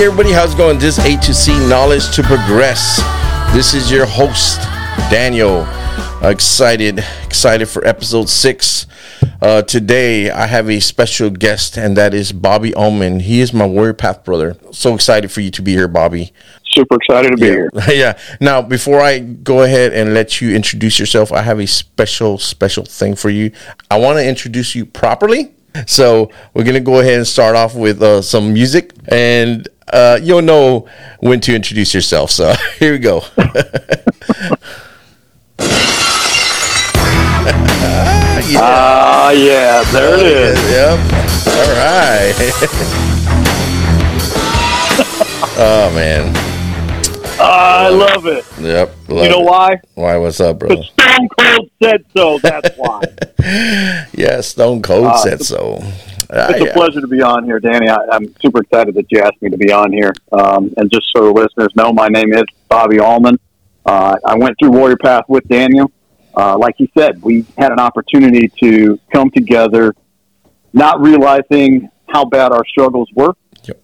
Hey everybody, how's it going? This is A to C Knowledge to Progress. This is your host, Daniel. Excited, excited for episode six. Uh, today I have a special guest, and that is Bobby Allmann. He is my Warrior PATHH brother. So excited for you to be here, Bobby. Super excited to be yeah. here. yeah. Now, before I go ahead and let you introduce yourself, I have a special, special thing for you. I want to introduce you properly. So we're gonna go ahead and start off with uh, some music, and uh, you'll know when to introduce yourself. So here we go. Ah, uh, yeah, there it is. Yep. All right. oh man. I love it. Yep. love You know it. why? Why? What's up, bro? Stone Cold said so. That's why. Yeah, Stone Cold Uh, said so. Ah, It's a pleasure to be on here, Danny. I, I'm super excited that you asked me to be on here. Um, and just so the listeners know, my name is Bobby Allmann. Uh, I went through Warrior PATHH with Daniel. Uh, like he said, we had an opportunity to come together, not realizing how bad our struggles were. Yep.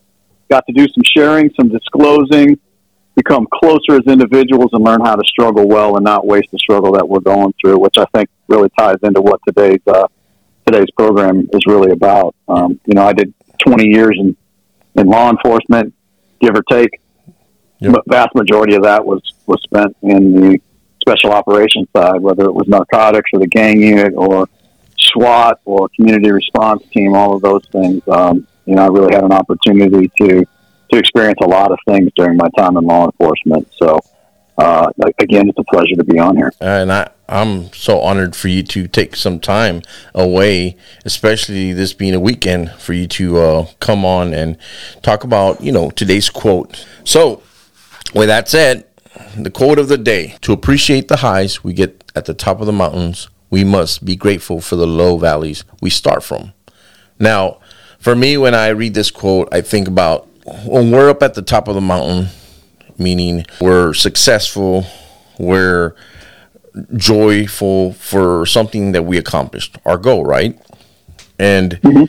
Got to do some sharing, some disclosing, become closer as individuals, and learn how to struggle well and not waste the struggle that we're going through, which I think really ties into what today's uh, today's program is really about. Um, you know, I did 20 years in, in law enforcement, give or take. Yep. But vast majority of that was, was spent in the special operations side, whether it was narcotics or the gang unit or SWAT or community response team, all of those things. Um, you know, I really had an opportunity to, to experience a lot of things during my time in law enforcement. So, uh, again, it's a pleasure to be on here. and I, I'm so honored for you to take some time away, especially this being a weekend, for you to uh, come on and talk about, you know, today's quote. So, with that said, the quote of the day to appreciate the highs we get at the top of the mountains, we must be grateful for the low valleys we start from. Now, for me, when I read this quote, I think about when we're up at the top of the mountain, meaning we're successful, we're joyful for something that we accomplished, our goal, right? And mm-hmm.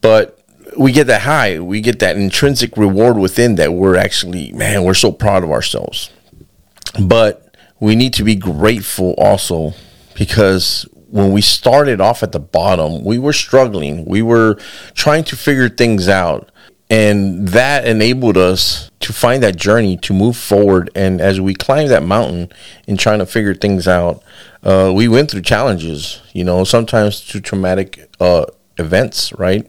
but we get that high, we get that intrinsic reward within that we're actually, man, we're so proud of ourselves. But we need to be grateful also because when we started off at the bottom, we were struggling. We were trying to figure things out. And that enabled us to find that journey to move forward. And as we climbed that mountain and trying to figure things out, uh, we went through challenges, you know, sometimes through traumatic uh, events, right?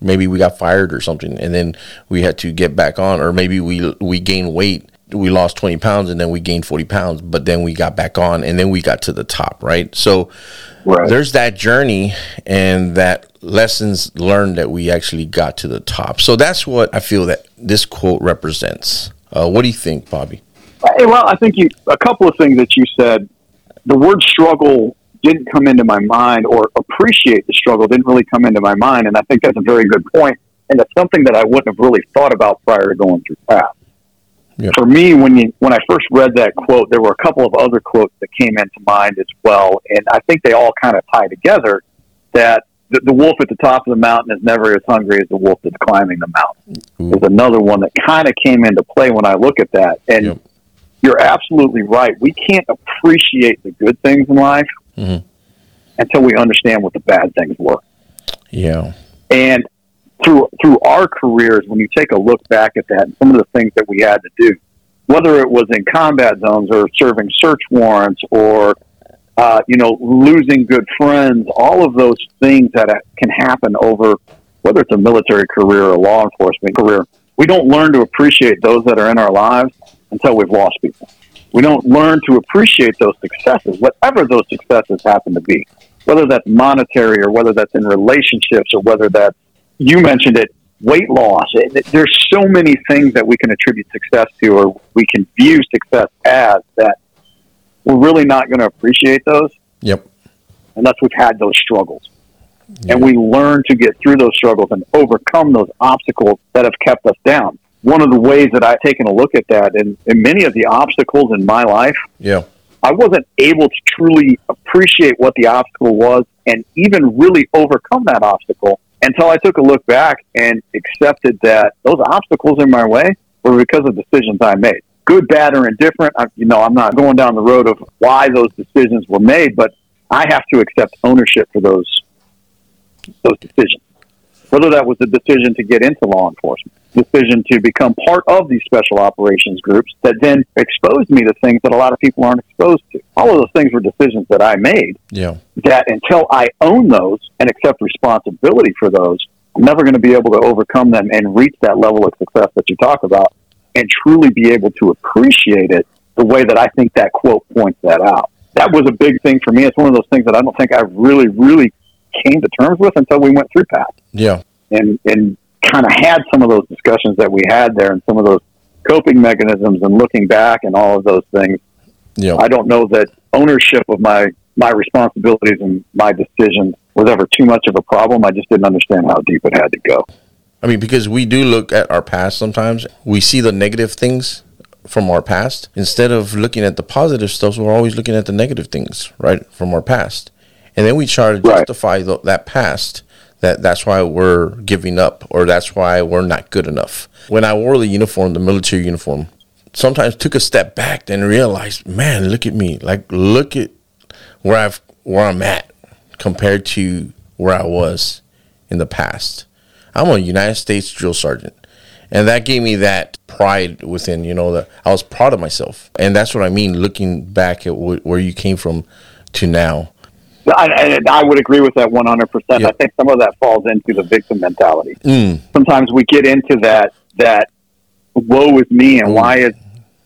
Maybe we got fired or something, and then we had to get back on, or maybe we we gained weight. We lost 20 pounds and then we gained 40 pounds, but then we got back on and then we got to the top, right? So Right. there's that journey and that lessons learned that we actually got to the top. So that's what I feel that this quote represents. Uh, what do you think, Bobby? Hey, well, I think you a couple of things that you said. The word struggle didn't come into my mind, or appreciate the struggle didn't really come into my mind, and I think that's a very good point, and it's something that I wouldn't have really thought about prior to going through PATHH. Yep. For me, when you when I first read that quote, there were a couple of other quotes that came into mind as well, and I think they all kind of tie together. That the, the wolf at the top of the mountain is never as hungry as the wolf that's climbing the mountain. There's another one that kind of came into play when I look at that, and Yep. you're absolutely right. We can't appreciate the good things in life Mhm. until we understand what the bad things were. Yeah. And through through our careers, when you take a look back at that, and some of the things that we had to do, whether it was in combat zones or serving search warrants or uh, you know losing good friends, all of those things that can happen over whether it's a military career or a law enforcement career. We don't learn to appreciate those that are in our lives until we've lost people. We don't learn to appreciate those successes, whatever those successes happen to be, whether that's monetary or whether that's in relationships or whether that's you mentioned it, weight loss. It, there's so many things that we can attribute success to, or we can view success as that we're really not going to appreciate those Yep. unless we've had those struggles. And we learn to get through those struggles and overcome those obstacles that have kept us down. One of the ways that I've taken a look at that, and, and many of the obstacles in my life, Yeah. I wasn't able to truly appreciate what the obstacle was and even really overcome that obstacle until I took a look back and accepted that those obstacles in my way were because of decisions I made. Good, bad, or indifferent. I, you know, I'm not going down the road of why those decisions were made, but I have to accept ownership for those those decisions. Whether that was the decision to get into law enforcement, decision to become part of these special operations groups that then exposed me to things that a lot of people aren't exposed to. All of those things were decisions that I made. Yeah. That until I own those and accept responsibility for those, I'm never going to be able to overcome them and reach that level of success that you talk about and truly be able to appreciate it the way that I think that quote points that out. That was a big thing for me. It's one of those things that I don't think I really, really came to terms with until we went through PATHH. Yeah. And, and kind of had some of those discussions that we had there and some of those coping mechanisms and looking back and all of those things. Yeah. I don't know that ownership of my, my responsibilities and my decisions was ever too much of a problem. I just didn't understand how deep it had to go. I mean, because we do look at our past sometimes, we see the negative things from our past instead of looking at the positive stuff. We're always looking at the negative things, right, from our past, and then we try to Right. justify that past. That that's why we're giving up, or that's why we're not good enough. When I wore the uniform, the military uniform, sometimes took a step back and realized, man, look at me, like look at where I've where I'm at compared to where I was in the past. I'm a United States drill sergeant. And that gave me that pride within, you know, that I was proud of myself. And that's what I mean, looking back at wh- where you came from to now. I, I, I would agree with that 100%. Yeah. I think some of that falls into the victim mentality. Mm, Sometimes we get into that, that woe is me and Mm. why is,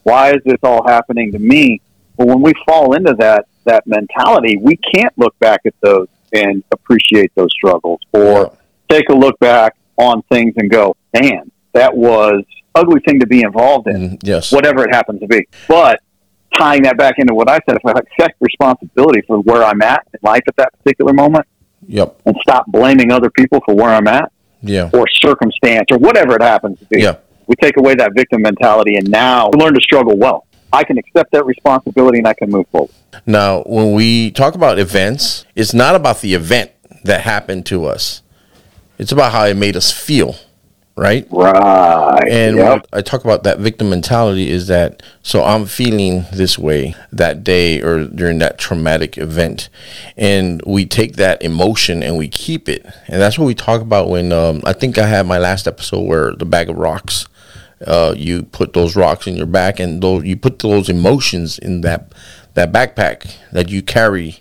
why is this all happening to me? But when we fall into that, that mentality, we can't look back at those and appreciate those struggles or take a look back on things and go, man, that was ugly thing to be involved in mm, yes. whatever it happens to be. But tying that back into what I said, if I accept responsibility for where I'm at in life at that particular moment Yep. and stop blaming other people for where I'm at Yeah. or circumstance or whatever it happens to be, Yeah. we take away that victim mentality and now we learn to struggle well. I can accept that responsibility and I can move forward. Now, when we talk about events, it's not about the event that happened to us. It's about how it made us feel, right? Right. And Yep. I talk about that victim mentality is that so I'm feeling this way that day or during that traumatic event, and we take that emotion and we keep it, and that's what we talk about when um, I think I had my last episode where the bag of rocks. Uh, you put those rocks in your back, and those you put those emotions in that that backpack that you carry,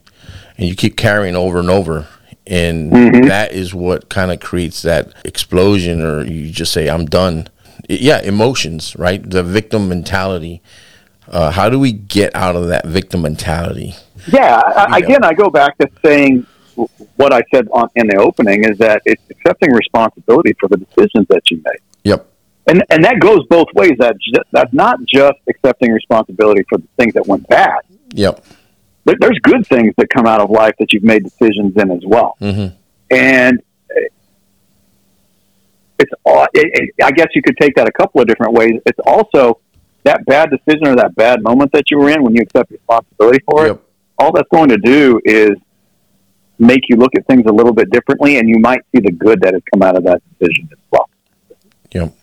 and you keep carrying over and over, and that is what kind of creates that explosion, or you just say, "I'm done." Yeah, emotions, right? The victim mentality. Uh, how do we get out of that victim mentality? Yeah, I, again, I go back to saying what I said on, in the opening is that it's accepting responsibility for the decisions that you make. Yep. and and that goes both ways. That that's not just accepting responsibility for the things that went bad. Yep. There, there's good things that come out of life that you've made decisions in as well. hmm And it's all. It, it, I guess you could take that a couple of different ways. It's also that bad decision or that bad moment that you were in when you accept responsibility for it. Yep. All that's going to do is make you look at things a little bit differently, and you might see the good that has come out of that decision as well. Yep.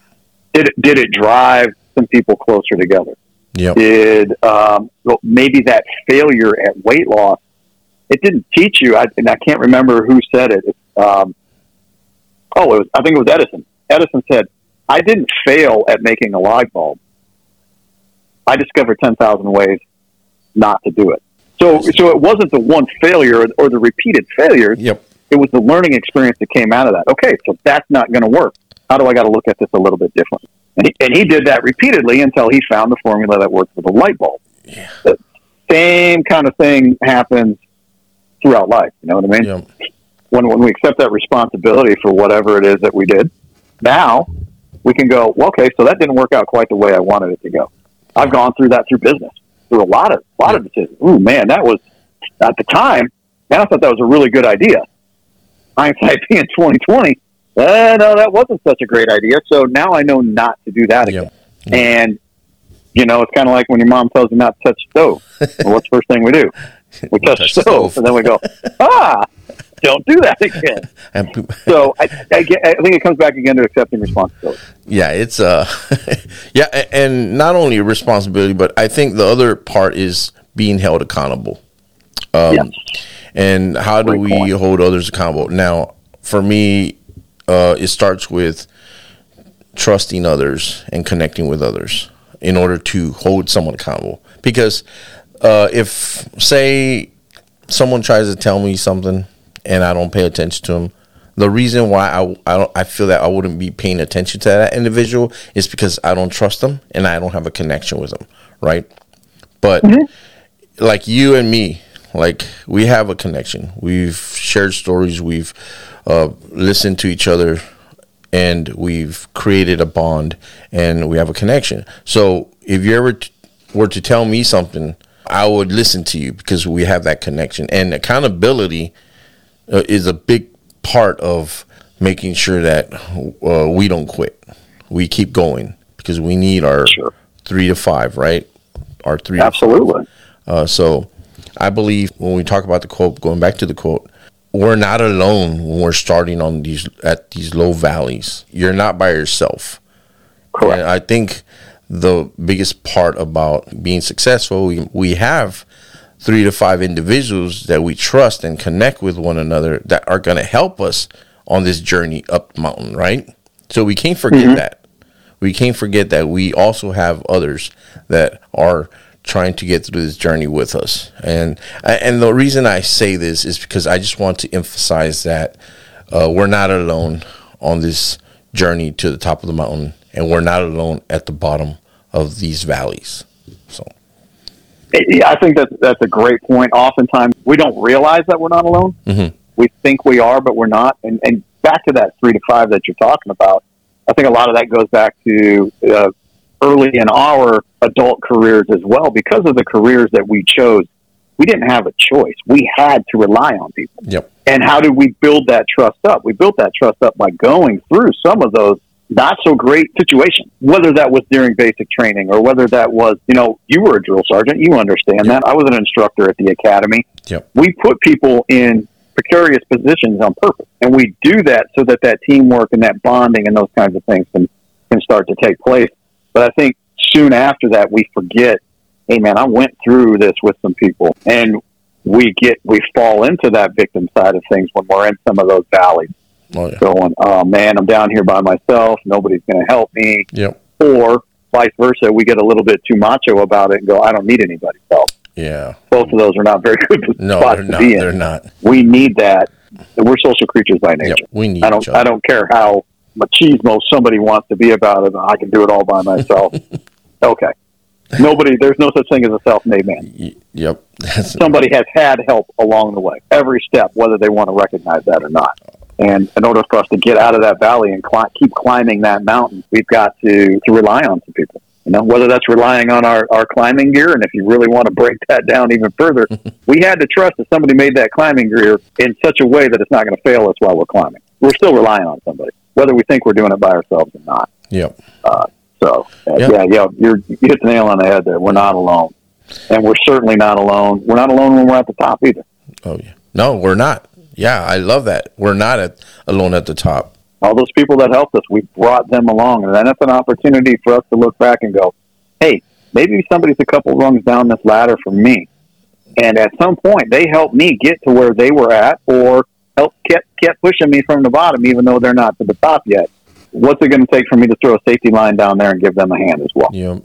Did it, did it drive some people closer together? Yep. did um, well, maybe that failure at weight loss it didn't teach you I, and i can't remember who said it um, oh it was, i think it was edison edison said i didn't fail at making a light bulb i discovered 10000 ways not to do it so so it wasn't the one failure or, or the repeated failures Yep. it was the learning experience that came out of that. Okay, so that's not going to work. How do I got to look at this a little bit differently? And he, and he did that repeatedly until he found the formula that worked with the light bulb. Yeah. The same kind of thing happens throughout life. You know what I mean? Yep. When when we accept that responsibility for whatever it is that we did, now we can go. Well, okay, so that didn't work out quite the way I wanted it to go. I've gone through that through business, through a lot of a lot of decisions. Ooh, man, that was at the time. Man, I thought that was a really good idea hindsight being twenty twenty, uh, no, that wasn't such a great idea. So now I know not to do that again. Yep. And you know, it's kind of like when your mom tells you not to touch the stove. well, what's the first thing we do? We touch, Touch the the stove, stove. and then we go, ah. don't do that again. so I, I, I, think it comes back again to accepting responsibility. Yeah, it's uh, yeah, and not only responsibility, but I think the other part is being held accountable. Um, yes. And how do Great we point. hold others accountable? Now, for me, uh, it starts with trusting others and connecting with others in order to hold someone accountable. Because uh, if, say, someone tries to tell me something and I don't pay attention to them, the reason why I, I don't I feel that I wouldn't be paying attention to that individual is because I don't trust them and I don't have a connection with them, right? But mm-hmm. like you and me, like we have a connection. We've shared stories. We've uh, listened to each other, and we've created a bond, and we have a connection. So if you ever t- were to tell me something, I would listen to you because we have that connection. And accountability uh, is a big part of making sure that uh, we don't quit. We keep going because we need our sure. three to five, right? Our three. Absolutely. Uh, so I believe when we talk about the quote, going back to the quote, we're not alone when we're starting on these at these low valleys. You're not by yourself. Correct. And I think the biggest part about being successful, we, we have three to five individuals that we trust and connect with one another that are going to help us on this journey up the mountain, right? So we can't forget mm-hmm. that. We can't forget that we also have others that are trying to get through this journey with us. And and the reason I say this is because I just want to emphasize that uh, we're not alone on this journey to the top of the mountain, and we're not alone at the bottom of these valleys. So. Yeah, I think that's that's a great point. Oftentimes, we don't realize that we're not alone. Mm-hmm. We think we are, but we're not. And, and back to that three to five that you're talking about, I think a lot of that goes back to uh, early in our adult careers as well, because of the careers that we chose, we didn't have a choice. We had to rely on people. Yep. And how did we build that trust up? We built that trust up by going through some of those not so great situations, whether that was during basic training or whether that was, you know, you were a drill sergeant, you understand yep. that. I was an instructor at the academy. Yep. We put people in precarious positions on purpose. And we do that so that that teamwork and that bonding and those kinds of things can, can start to take place. But I think soon after that, we forget, hey, man, I went through this with some people. And we get, we fall into that victim side of things when we're in some of those valleys. Oh, yeah. Going, oh man, I'm down here by myself. Nobody's going to help me. Yep. Or vice versa, we get a little bit too macho about it and go, I don't need anybody's help. Yeah. Both of those are not very good no, spots to not, be in. They're not. We need that. We're social creatures by nature. Yep, we need. I don't. I don't care how machismo somebody wants to be about it. I can do it all by myself. okay. Nobody, there's no such thing as a self-made man. Yep. Somebody has had help along the way, every step, whether they want to recognize that or not. And in order for us to get out of that valley and cl- keep climbing that mountain, we've got to, to rely on some people. You know, whether that's relying on our, our climbing gear, and if you really want to break that down even further, we had to trust that somebody made that climbing gear in such a way that it's not going to fail us while we're climbing. We're still relying on somebody whether we think we're doing it by ourselves or not. Yep. Uh, so uh, yep. yeah, yeah, you're, you hit the nail on the head there. We're not alone, and we're certainly not alone. We're not alone when we're at the top either. Oh yeah, no, we're not. Yeah, I love that. We're not at, alone at the top. All those people that helped us, we brought them along, and then it's an opportunity for us to look back and go, "Hey, maybe somebody's a couple rungs down this ladder from me." And at some point, they helped me get to where they were at, or help kept kept pushing me from the bottom, even though they're not to the top yet. What's it going to take for me to throw a safety line down there and give them a hand as well? Yeah,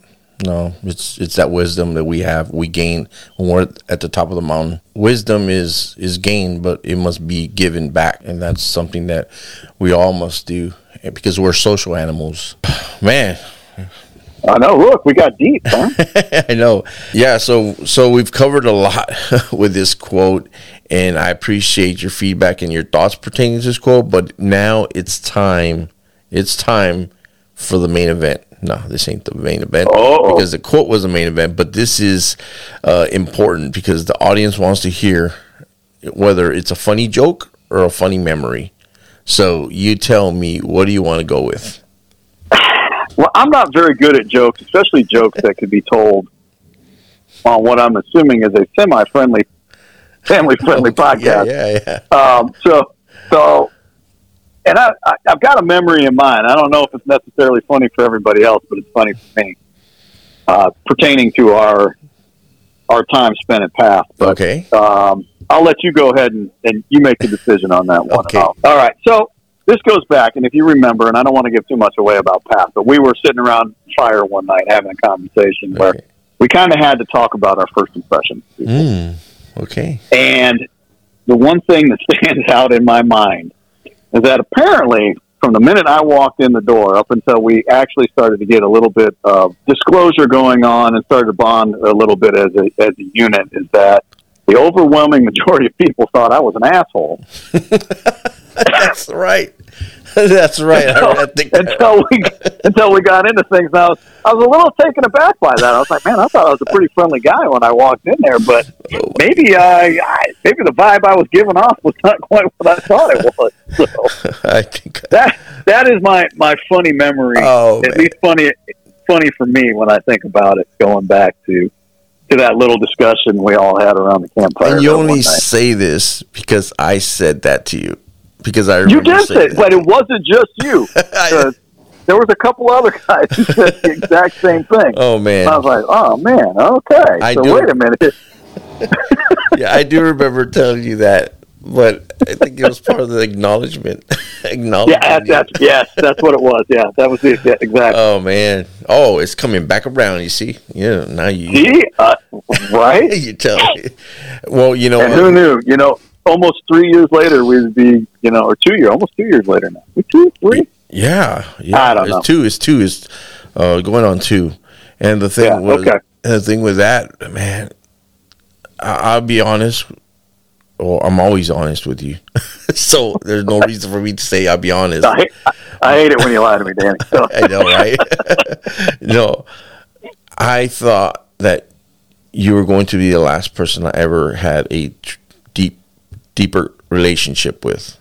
no, it's it's that wisdom that we have, we gain when we're at the top of the mountain. Wisdom is is gained, but it must be given back, and that's something that we all must do because we're social animals. Man, I know. Look, we got deep. Huh? I know. Yeah. So so we've covered a lot with this quote, and I appreciate your feedback and your thoughts pertaining to this quote. But now it's time. It's time for the main event. No, this ain't the main event oh. because the quote was the main event. But this is uh, important because the audience wants to hear whether it's a funny joke or a funny memory. So you tell me, what do you want to go with? Well, I'm not very good at jokes, especially jokes that could be told on what I'm assuming is a semi-friendly family friendly podcast. Yeah, yeah, yeah. Um, so, so, and I, I, I've got a memory in mind. I don't know if it's necessarily funny for everybody else, but it's funny for me, uh, pertaining to our our time spent at PATHH. But, okay. Um, I'll let you go ahead and, and you make the decision on that one. Okay. All right. So this goes back, and if you remember, and I don't want to give too much away about PATHH, but we were sitting around fire one night having a conversation where we kind of had to talk about our first impressions. Mm, okay. And the one thing that stands out in my mind is that apparently, from the minute I walked in the door up until we actually started to get a little bit of disclosure going on and started to bond a little bit as a, as a unit, is that the overwhelming majority of people thought I was an asshole. That's right. That's right. I, I think until we until we got into things. I was I was a little taken aback by that. I was like, man, I thought I was a pretty friendly guy when I walked in there, but maybe uh, I, maybe the vibe I was giving off was not quite what I thought it was. So I think that that is my my funny memory. Oh, At man. least funny funny for me when I think about it. Going back to to that little discussion we all had around the campfire. and you only say this because I said that to you. Because I You remember did that. but it wasn't just you. I- there was a couple other guys who said the exact same thing. oh man, I was like, oh man, okay. I so do- wait a minute. yeah, I do remember telling you that, but I think it was part of the acknowledgement. acknowledgement. Yeah, that's, that's yes, that's what it was. Yeah, that was it. Yeah, exactly. Oh man. Oh, it's coming back around. You see? Yeah. Now you. See, uh, right? you tell me. Well, you know. and who knew? You know, almost three years later, we'd be, you know, or two years, almost two years later now. We Two, three. Yeah, yeah. I don't it's know. two. is two. is uh, going on two. And the thing Yeah, was, okay. the thing with that, man, I, I'll be honest. Well, I'm always honest with you, so there's no reason for me to say I'll be honest. I, I hate it when you lie to me, Danny. So, I know, right? no, I thought that you were going to be the last person I ever had a tr- deeper relationship with.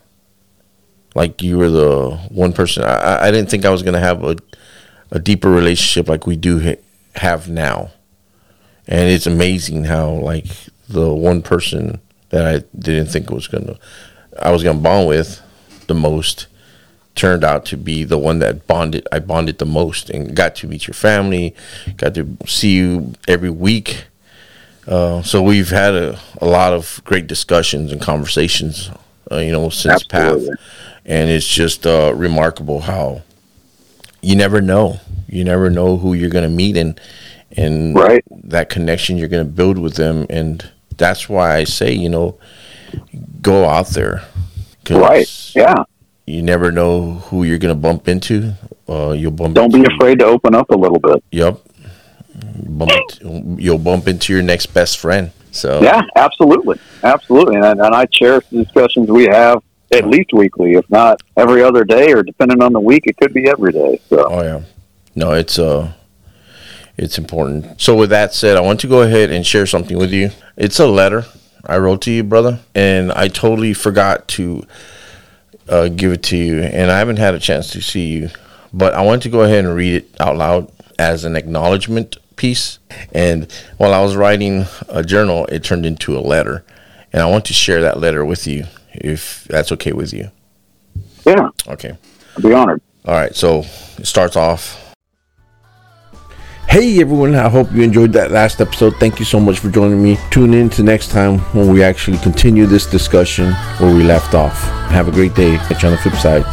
Like you were the one person. I, I- didn't think I was going to have a, a deeper relationship like we do ha- have now. And it's amazing how like the one person that I didn't think was gonna, I was gonna bond with, the most, turned out to be the one that bonded I bonded the most and got to meet your family, got to see you every week. Uh, so we've had a, a lot of great discussions and conversations, uh, you know, since Absolutely. PATHH, and it's just uh, remarkable how you never know, you never know who you're going to meet and and Right. that connection you're going to build with them, and that's why I say, you know, go out there. right. Yeah. you never know who you're gonna bump into. Uh, you'll bump. Don't be afraid to open up a little bit. Yep. Bump into- you'll bump into your next best friend. So Yeah, absolutely. Absolutely. And, and I cherish the discussions we have at least weekly, if not every other day, or depending on the week, it could be every day. So, Oh yeah. No, it's uh it's important. So with that said, I want to go ahead and share something with you. It's a letter I wrote to you, brother, and I totally forgot to uh, give it to you, and I haven't had a chance to see you, but I want to go ahead and read it out loud as an acknowledgement piece. And while I was writing a journal, it turned into a letter, and I want to share that letter with you, if that's okay with you. yeah, Okay. I'd be honored. All right, so it starts off. Hey everyone, I hope you enjoyed that last episode. Thank you so much for joining me. Tune in to next time when we actually continue this discussion where we left off. Have a great day. Catch you on the flip side.